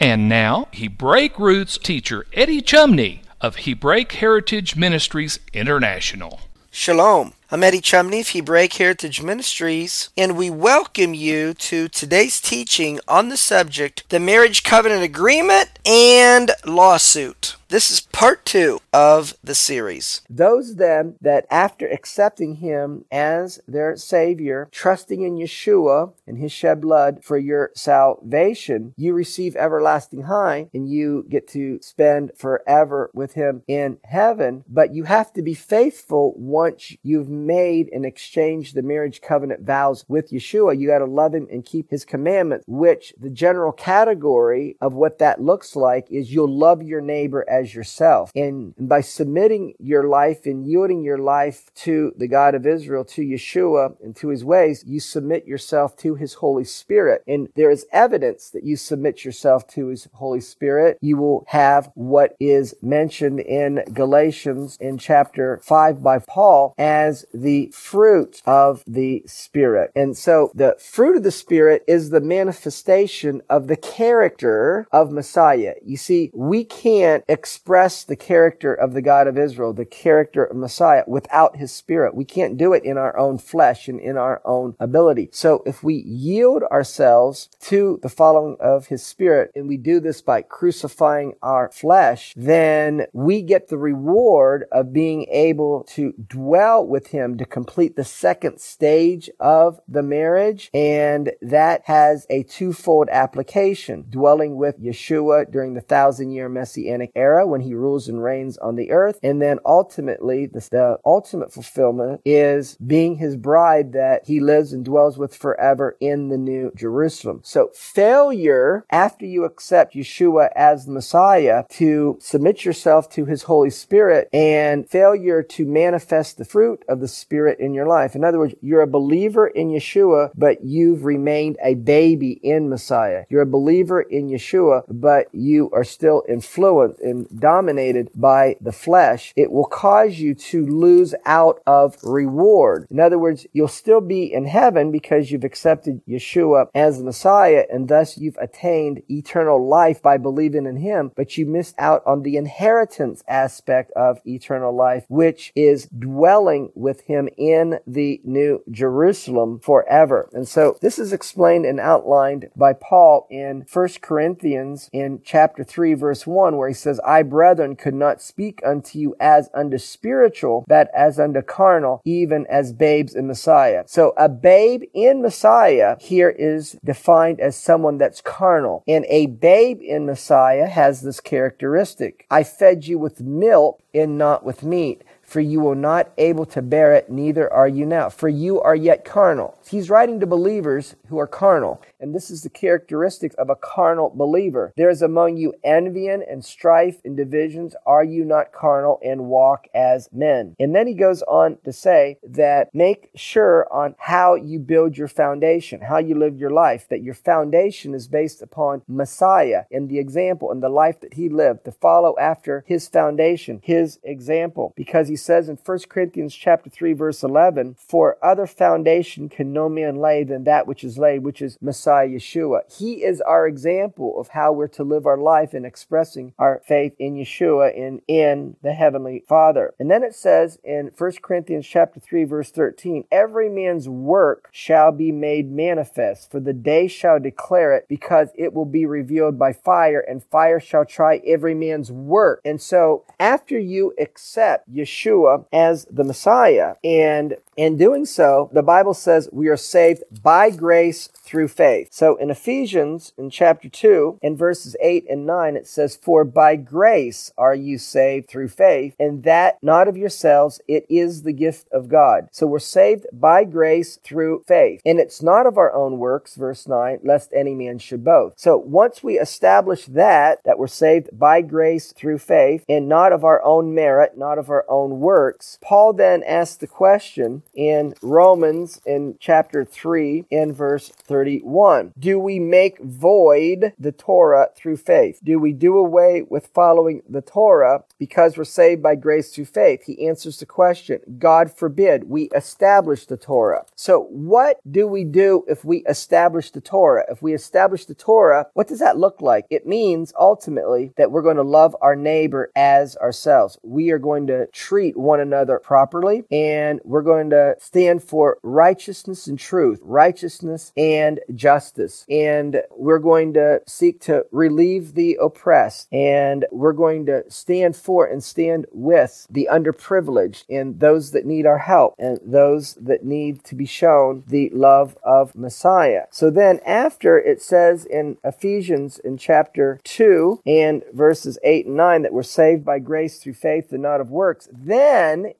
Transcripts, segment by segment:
And now, Hebraic roots teacher Eddie Chumney of Hebraic Heritage Ministries International. Shalom. I'm Eddie Chumney of Hebraic Heritage Ministries, and we welcome you to today's teaching on the subject the Marriage Covenant Agreement and Lawsuit. This is part two of the series. Those then that after accepting him as their Savior, trusting in Yeshua and his shed blood for your salvation, you receive everlasting high and you get to spend forever with him in heaven. But you have to be faithful once you've made and exchanged the marriage covenant vows with Yeshua. You got to love him and keep his commandments, which the general category of what that looks like is you'll love your neighbor as yourself. And by submitting your life and yielding your life to the God of Israel, to Yeshua and to his ways, you submit yourself to his Holy Spirit. And there is evidence that you submit yourself to his Holy Spirit. You will have what is mentioned in Galatians in chapter 5 by Paul as the fruit of the Spirit. And so the fruit of the Spirit is the manifestation of the character of Messiah. You see, we can't express the character of the God of Israel, the character of Messiah without his spirit. We can't do it in our own flesh and in our own ability. So if we yield ourselves to the following of his spirit and we do this by crucifying our flesh, then we get the reward of being able to dwell with him to complete the second stage of the marriage. And that has a twofold application. Dwelling with Yeshua during the thousand year messianic era when he rules and reigns on the earth. And then ultimately, the, the ultimate fulfillment is being his bride that he lives and dwells with forever in the new Jerusalem. So failure after you accept Yeshua as the Messiah to submit yourself to his Holy Spirit and failure to manifest the fruit of the Spirit in your life. In other words, you're a believer in Yeshua, but you've remained a baby in Messiah. You're a believer in Yeshua, but you are still influenced and dominated by the flesh, it will cause you to lose out of reward. In other words, you'll still be in heaven because you've accepted Yeshua as the Messiah and thus you've attained eternal life by believing in him, but you missed out on the inheritance aspect of eternal life, which is dwelling with him in the new Jerusalem forever. And so this is explained and outlined by Paul in 1 Corinthians in chapter 3 verse 1 where he says, I brethren, could not speak unto you as unto spiritual, but as unto carnal, even as babes in Messiah. So a babe in Messiah here is defined as someone that's carnal. And a babe in Messiah has this characteristic. I fed you with milk and not with meat for you were not able to bear it, neither are you now. For you are yet carnal. He's writing to believers who are carnal, and this is the characteristics of a carnal believer. There is among you envy and strife and divisions. Are you not carnal and walk as men? And then he goes on to say that make sure on how you build your foundation, how you live your life, that your foundation is based upon Messiah and the example and the life that he lived, to follow after his foundation, his example, because he says in 1 Corinthians chapter 3 verse 11, "For other foundation can no man lay than that which is laid, which is Messiah Yeshua." He is our example of how we're to live our life in expressing our faith in Yeshua and in the heavenly Father. And then it says in 1 Corinthians chapter 3 verse 13, "Every man's work shall be made manifest, for the day shall declare it, because it will be revealed by fire, and fire shall try every man's work." And so after you accept Yeshua Yeshua as the Messiah. And in doing so, the Bible says we are saved by grace through faith. So in Ephesians, in chapter 2, in verses 8 and 9, it says, For by grace are you saved through faith, and that not of yourselves, it is the gift of God. So we're saved by grace through faith. And it's not of our own works, verse 9, lest any man should boast. So once we establish that, that we're saved by grace through faith, and not of our own merit, not of our own works, Paul then asks the question, in Romans in chapter 3 in verse 31. Do we make void the Torah through faith? Do we do away with following the Torah because we're saved by grace through faith? He answers the question, God forbid we establish the Torah. So what do we do if we establish the Torah? If we establish the Torah, what does that look like? It means ultimately that we're going to love our neighbor as ourselves. We are going to treat one another properly and we're going to stand for righteousness and truth, righteousness and justice. And we're going to seek to relieve the oppressed. And we're going to stand for and stand with the underprivileged and those that need our help and those that need to be shown the love of Messiah. So then, after it says in Ephesians in chapter 2 and verses 8 and 9 that we're saved by grace through faith and not of works, then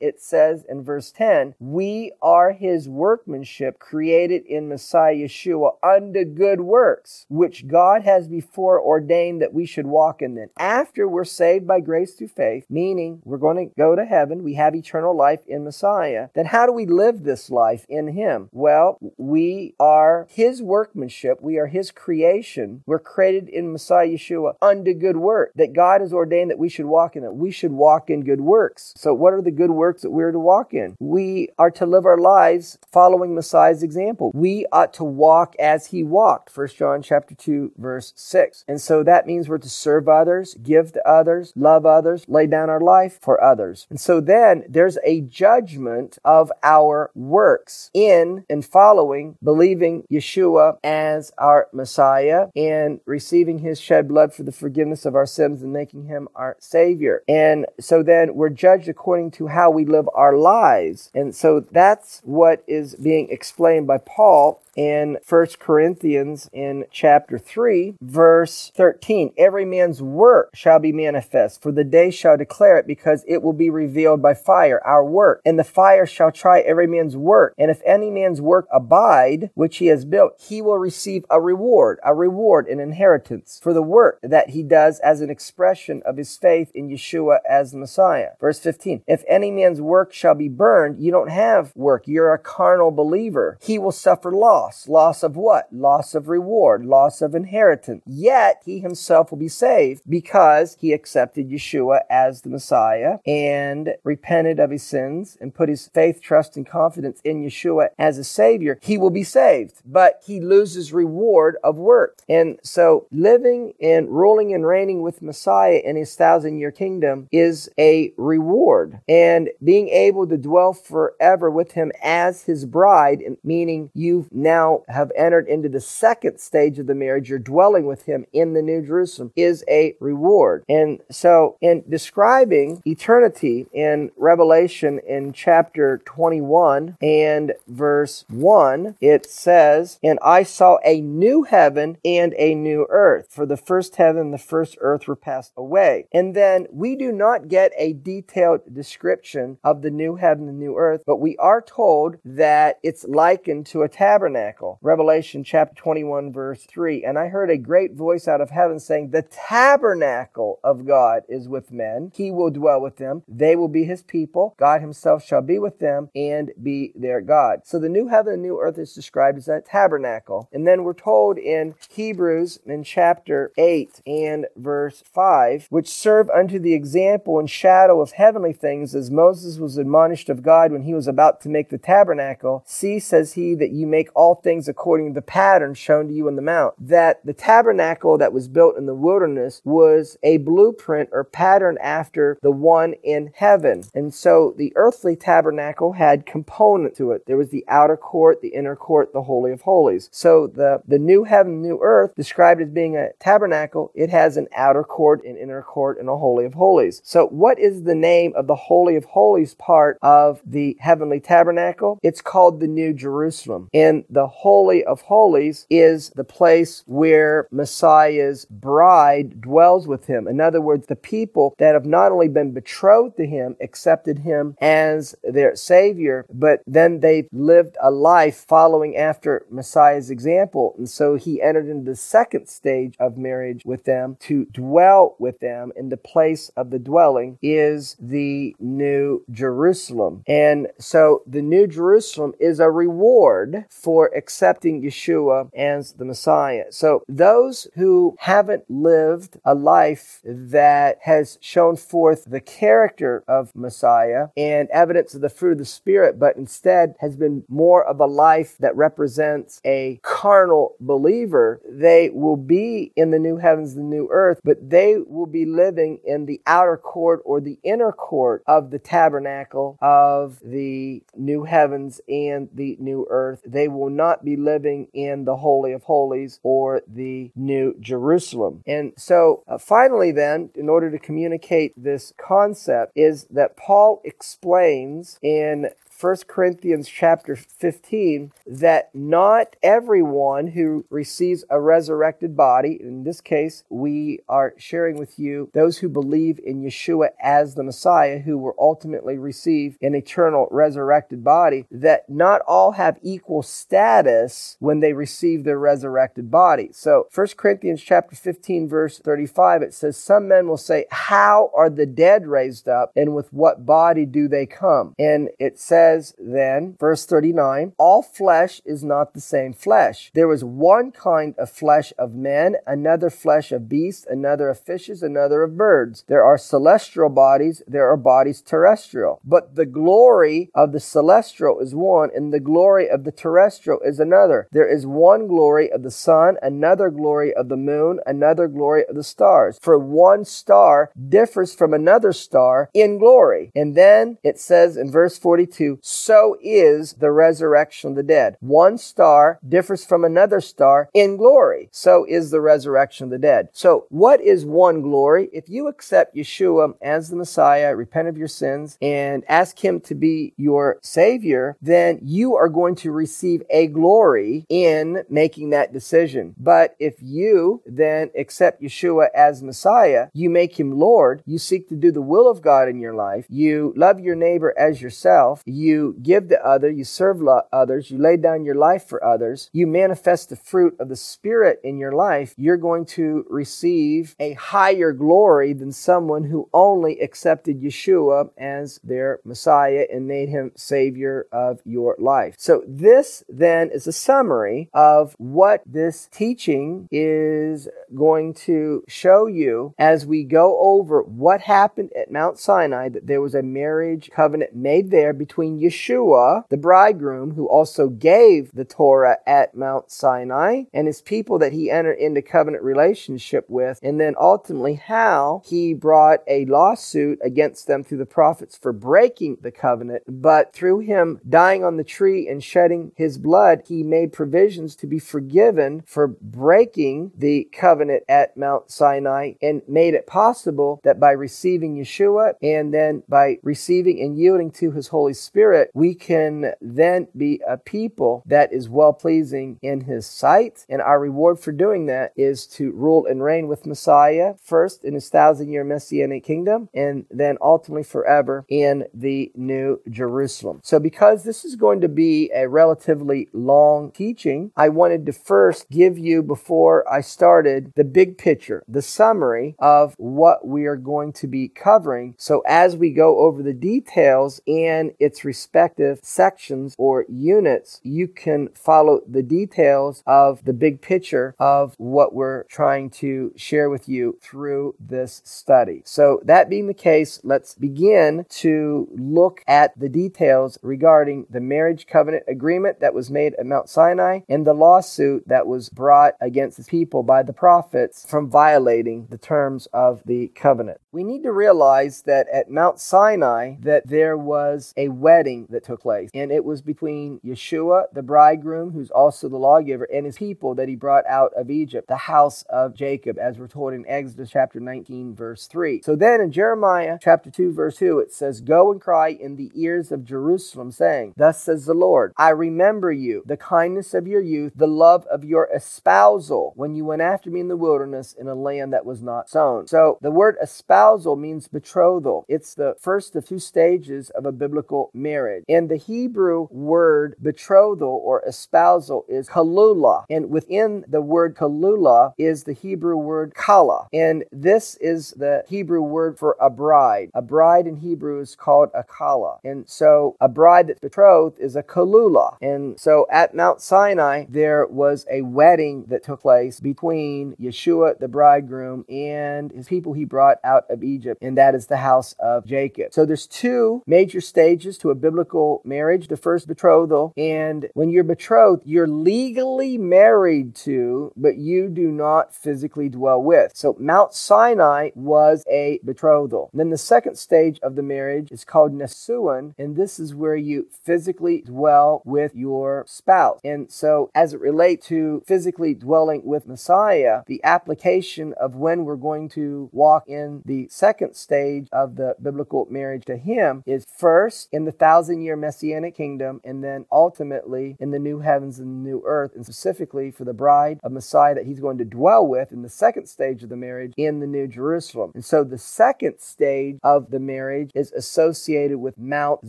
it says in verse 10, we we are his workmanship created in Messiah Yeshua unto good works, which God has before ordained that we should walk in them. After we're saved by grace through faith, meaning we're going to go to heaven, we have eternal life in Messiah, then how do we live this life in him? Well, we are his workmanship, we are his creation. We're created in Messiah Yeshua unto good work that God has ordained that we should walk in it. We should walk in good works. So what are the good works that we're to walk in? We are to live our lives following Messiah's example. We ought to walk as he walked. 1 John chapter 2 verse 6. And so that means we're to serve others, give to others, love others, lay down our life for others. And so then there's a judgment of our works in and following believing Yeshua as our Messiah and receiving his shed blood for the forgiveness of our sins and making him our savior. And so then we're judged according to how we live our lives. And so that's what is being explained by Paul in 1 Corinthians in chapter 3, verse 13. Every man's work shall be manifest, for the day shall declare it, because it will be revealed by fire, our work. And the fire shall try every man's work. And if any man's work abide, which he has built, he will receive a reward, a reward, an inheritance for the work that he does as an expression of his faith in Yeshua as Messiah. Verse 15. If any man's work shall be burned, you don't have work. You're a carnal believer. He will suffer loss loss. Loss of what? Loss of reward, loss of inheritance. Yet he himself will be saved because he accepted Yeshua as the Messiah and repented of his sins and put his faith, trust, and confidence in Yeshua as a Savior. He will be saved, but he loses reward of work. And so living and ruling and reigning with Messiah in his thousand year kingdom is a reward. And being able to dwell forever with him as his bride, meaning you've now now have entered into the second stage of the marriage, you're dwelling with him in the New Jerusalem, is a reward. And so, in describing eternity in Revelation in chapter 21 and verse 1, it says, And I saw a new heaven and a new earth, for the first heaven and the first earth were passed away. And then we do not get a detailed description of the new heaven and new earth, but we are told that it's likened to a tabernacle tabernacle. Revelation chapter 21 verse 3. And I heard a great voice out of heaven saying, The tabernacle of God is with men. He will dwell with them. They will be his people. God himself shall be with them and be their God. So the new heaven and new earth is described as a tabernacle. And then we're told in Hebrews in chapter 8 and verse 5, which serve unto the example and shadow of heavenly things as Moses was admonished of God when he was about to make the tabernacle. See, says he, that you make all all things according to the pattern shown to you in the mount. That the tabernacle that was built in the wilderness was a blueprint or pattern after the one in heaven. And so the earthly tabernacle had component to it. There was the outer court, the inner court, the holy of holies. So the, the new heaven, new earth, described as being a tabernacle, it has an outer court, an inner court, and a holy of holies. So what is the name of the holy of holies part of the heavenly tabernacle? It's called the New Jerusalem. And the holy of holies is the place where Messiah's bride dwells with him. In other words, the people that have not only been betrothed to him, accepted him as their savior, but then they lived a life following after Messiah's example. And so he entered into the second stage of marriage with them to dwell with them. And the place of the dwelling is the New Jerusalem. And so the New Jerusalem is a reward for accepting Yeshua as the Messiah. So those who haven't lived a life that has shown forth the character of Messiah and evidence of the fruit of the Spirit, but instead has been more of a life that represents a carnal believer, they will be in the new heavens, the new earth, but they will be living in the outer court or the inner court of the tabernacle of the new heavens and the new earth. They will not be living in the Holy of Holies or the New Jerusalem. And so, uh, finally, then, in order to communicate this concept, is that Paul explains in 1 Corinthians chapter 15 that not everyone who receives a resurrected body, in this case, we are sharing with you those who believe in Yeshua as the Messiah, who will ultimately receive an eternal resurrected body, that not all have equal status when they receive their resurrected body. So 1 Corinthians chapter 15 verse 35 it says some men will say how are the dead raised up and with what body do they come? And it says says then, verse 39, all flesh is not the same flesh. There is one kind of flesh of men, another flesh of beasts, another of fishes, another of birds. There are celestial bodies, there are bodies terrestrial. But the glory of the celestial is one, and the glory of the terrestrial is another. There is one glory of the sun, another glory of the moon, another glory of the stars. For one star differs from another star in glory. And then it says in verse 42, so is the resurrection of the dead. One star differs from another star in glory. So is the resurrection of the dead. So what is one glory? If you accept Yeshua as the Messiah, repent of your sins, and ask him to be your savior, then you are going to receive a glory in making that decision. But if you then accept Yeshua as Messiah, you make him Lord, you seek to do the will of God in your life, you love your neighbor as yourself, you you give to others, you serve others, you lay down your life for others, you manifest the fruit of the Spirit in your life, you're going to receive a higher glory than someone who only accepted Yeshua as their Messiah and made him Savior of your life. So, this then is a summary of what this teaching is going to show you as we go over what happened at Mount Sinai, that there was a marriage covenant made there between Yeshua, the bridegroom, who also gave the Torah at Mount Sinai, and his people that he entered into covenant relationship with, and then ultimately how he brought a lawsuit against them through the prophets for breaking the covenant. But through him dying on the tree and shedding his blood, he made provisions to be forgiven for breaking the covenant at Mount Sinai and made it possible that by receiving Yeshua and then by receiving and yielding to his Holy Spirit, Spirit, we can then be a people that is well pleasing in His sight. And our reward for doing that is to rule and reign with Messiah first in His thousand year messianic kingdom and then ultimately forever in the New Jerusalem. So, because this is going to be a relatively long teaching, I wanted to first give you, before I started, the big picture, the summary of what we are going to be covering. So, as we go over the details and its respective sections or units, you can follow the details of the big picture of what we're trying to share with you through this study. So, that being the case, let's begin to look at the details regarding the marriage covenant agreement that was made at Mount Sinai and the lawsuit that was brought against the people by the prophets from violating the terms of the covenant. We need to realize that at Mount Sinai that there was a wedding that took place and it was between Yeshua the bridegroom who's also the lawgiver and his people that he brought out of Egypt, the house of Jacob as we're told in Exodus chapter 19 verse 3. So then in Jeremiah chapter 2 verse 2 it says go and cry in the ears of Jerusalem saying thus says the Lord I remember you the kindness of your youth the love of your espousal when you went after me in the wilderness in a land that was not sown. So the word espousal means betrothal. It's the first of two stages of a biblical marriage. And the Hebrew word betrothal or espousal is kalula. And within the word kalula is the Hebrew word kala. And this is the Hebrew word for a bride. A bride in Hebrew is called a kala. And so a bride that's betrothed is a kalula. And so at Mount Sinai, there was a wedding that took place between Yeshua, the bridegroom, and his people he brought out of Egypt. And that is the house of Jacob. So there's two major stages to a biblical marriage. The first betrothal. And when you're betrothed, you're legally married to, but you do not physically dwell with. So Mount Sinai was a betrothal. And then the second stage of the marriage is called Nissuin, and this is where you physically dwell with your spouse. And so as it relates to physically dwelling with Messiah, the application of when we're going to walk in the second stage of the biblical marriage to him is first in the thousand year messianic kingdom and then ultimately in the new heavens and the new earth, and specifically for the bride of Messiah that he's going to dwell with in the second stage of the marriage in the New Jerusalem. And so the second stage of the marriage is associated with Mount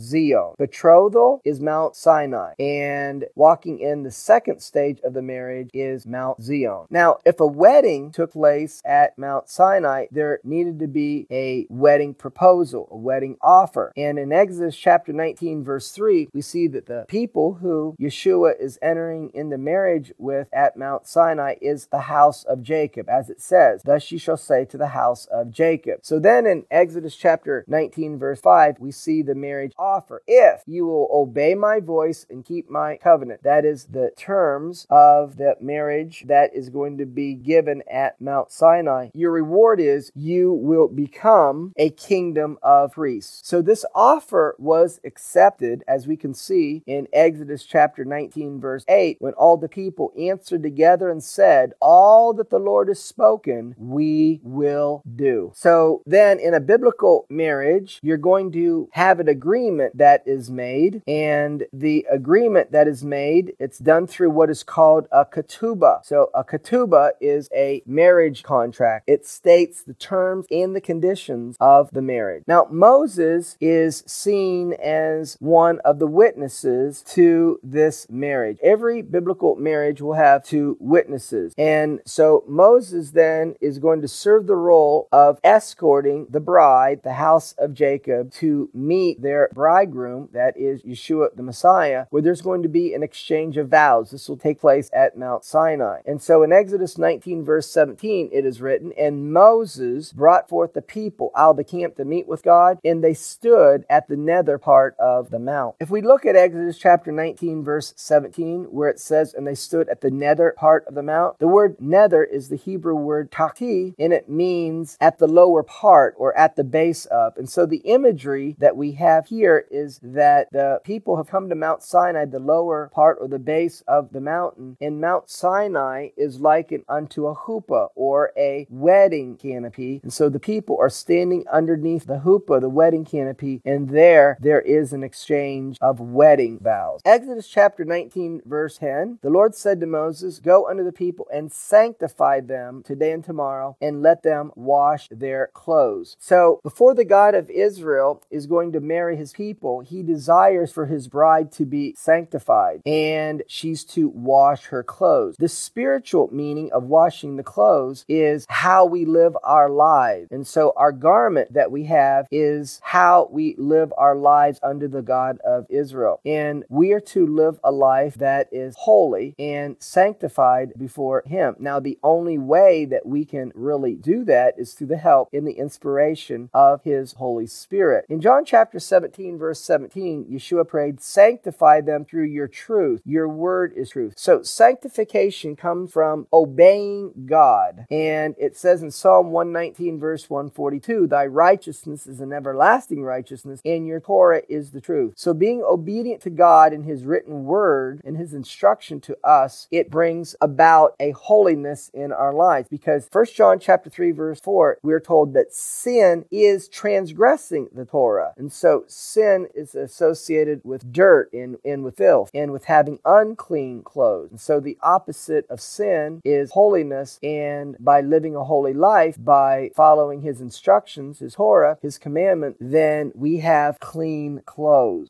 Zion. Betrothal is Mount Sinai, and walking in the second stage of the marriage is Mount Zion. Now, if a wedding took place at Mount Sinai, there needed to be a wedding proposal, a wedding offer. And in Exodus chapter 19, verse 3, we see that the people who Yeshua is entering into marriage with at Mount Sinai is the house of Jacob, as it says, Thus ye shall say to the house of Jacob. So then in Exodus chapter 19, verse 5, we see the marriage offer. If you will obey my voice and keep my covenant, that is the terms of the marriage that is going to be given at Mount Sinai, your reward is you will become a kingdom of priests. So this offer was accepted, as we can see in Exodus chapter 19, verse 8, when all the people answered together and said, All that the Lord has spoken, we will do. So then in a biblical marriage, you're going to have an agreement that is made, and the agreement that is made, it's done through what is called a ketubah. So a ketubah is a marriage contract. It states the terms and the conditions of the marriage. Now, Moses is seen as one of the witnesses to this marriage. Every biblical marriage will have two witnesses. And so Moses then is going to serve the role of escorting the bride, the house of Jacob, to meet their bridegroom, that is Yeshua the Messiah, where there's going to be an exchange of vows. This will take place at Mount Sinai. And so in Exodus 19, verse 17, it is written, And Moses brought forth the people out of the camp to meet with God, and they stood at the nether part of the mount. If we look at Exodus chapter 19, verse 17, where it says, And they stood at the nether part of the mount, the word nether is the Hebrew word taki, and it means at the lower part or at the base of. And so the imagery that we have here is that the people have come to Mount Sinai, the lower part or the base of the mountain, and Mount Sinai is likened unto a chuppah or a wedding canopy. And so the people are standing underneath the chuppah, the wedding canopy, and there there is an exchange of wedding vows. Exodus chapter 19, verse 10 The Lord said to Moses, Go unto the people and sanctify them today and tomorrow, and let them wash their clothes. So before the God of Israel is going to marry his people, he desires for his bride to be sanctified, and she's to wash her clothes. The spiritual meaning of washing the clothes is how we live our lives. And so our garment that we have is how we live our lives unto the God of Israel. And we are to live a life that is holy and sanctified before Him. Now, the only way that we can really do that is through the help in the inspiration of His Holy Spirit. In John chapter 17, verse 17, Yeshua prayed, Sanctify them through your truth. Your word is truth. So, sanctification comes from obeying God. And it says in Psalm 119, verse 142, Thy righteousness is an everlasting righteousness, and your Torah is the truth. So, being obedient to God in His written word and His instruction to us, it brings about a holiness in our lives. Because 1 John chapter 3, verse 4, we're told that sin is transgressing the Torah. And so sin is associated with dirt and, and with filth and with having unclean clothes. And so the opposite of sin is holiness. And by living a holy life, by following his instructions, his Torah, his commandment, then we have clean clothes.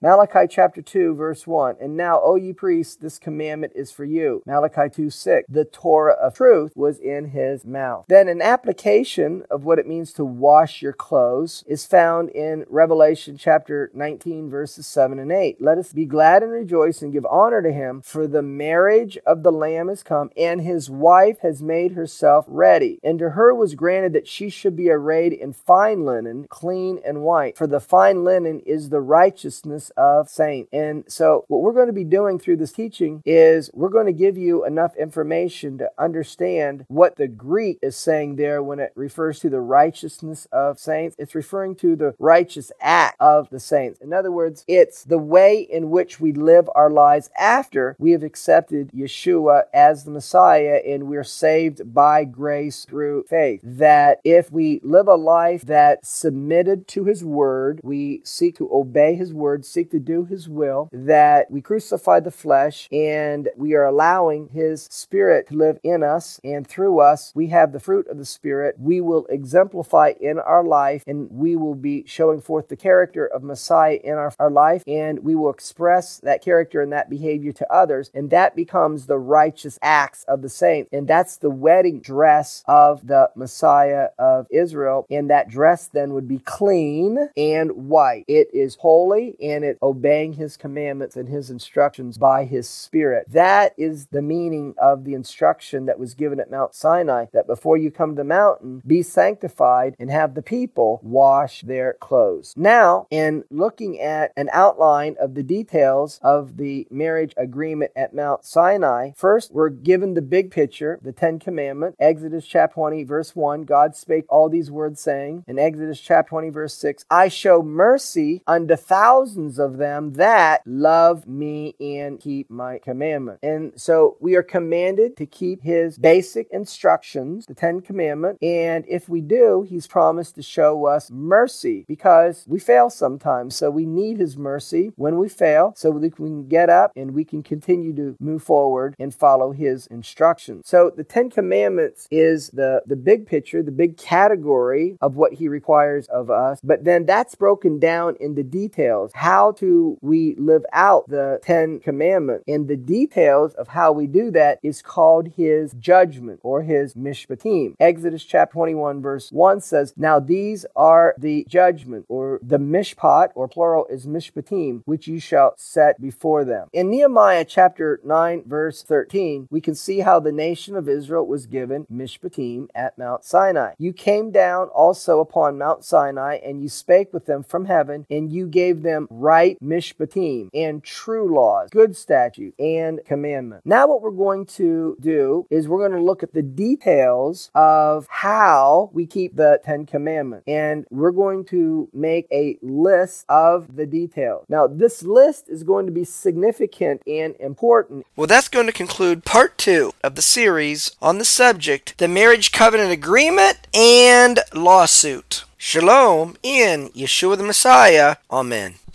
Malachi chapter 2, verse 1. And now, O ye priests, this commandment is for you. Malachi 2, 6. The Torah of truth was in his mouth. Then an application of what it means to wash your clothes is found in Revelation chapter 19, verses 7 and 8. Let us be glad and rejoice and give honor to him, for the marriage of the Lamb is come, and his wife has made herself ready. And to her was granted that she should be arrayed in fine linen, clean and white. For the fine linen is the righteousness of saints. And so, what we're going to be doing through this teaching is we're going to give you enough information to understand what the Greek is saying there when it refers to the righteousness of saints. It's referring to the righteous act of the saints. In other words, it's the way in which we live our lives after we have accepted Yeshua as the Messiah and we're saved by grace through faith. That if we live a life that submitted to his word, we seek to obey his word, seek to do his will, that we crucify the flesh and we are allowing his spirit to live in us and through us, we have the fruit of the spirit. We will exemplify in our life and we will be showing forth the character of Messiah in our, our life and we will express that character and that behavior to others. And that becomes the righteous acts of the saint. And that's the wedding dress of the Messiah of Israel. And that dress then would be clean and white. It is holy and it obeying his commandments and his instructions by his spirit. That is the meaning of the instruction that was given at Mount Sinai that before you come to the mountain, be sanctified and have the people wash their clothes. Now, in looking at an outline of the details of the marriage agreement at Mount Sinai, first we're given the big picture, the Ten Commandments. Exodus chapter 20, verse 1, God spake all these words, saying, in Exodus chapter 20, verse 6, I show mercy unto thousands of them that love me and keep my commandment. And so we are commanded to keep his basic instructions, the Ten Commandments, and if we do, he's promised to show us mercy because we fail sometimes. So we need his mercy when we fail so that we can get up and we can continue to move forward and follow his instructions. So the Ten Commandments is the, the big picture, the big category of what he requires of us. But then that's broken down into details. How do we live out the Ten Commandments? And the details of how we do that is called his judgment or his mishpatim. Exodus chapter 21 verse 1 says, Now these are the judgment or the mishpat or plural is mishpatim, which you shall set before them. In Nehemiah chapter 9 verse 13, we can see how the nation of Israel was given mishpatim at Mount Sinai. You came down also upon Mount Sinai and you spake with them from heaven and you gave them right mishpatim and true laws, good statutes and commandments. Now what we're going to do is we're going to look at the details of how we keep the Ten Commandments. And we're going to make a list of the details. Now, this list is going to be significant and important. Well, that's going to conclude part two of the series on the subject the marriage covenant agreement and lawsuit. Shalom in Yeshua the Messiah. Amen.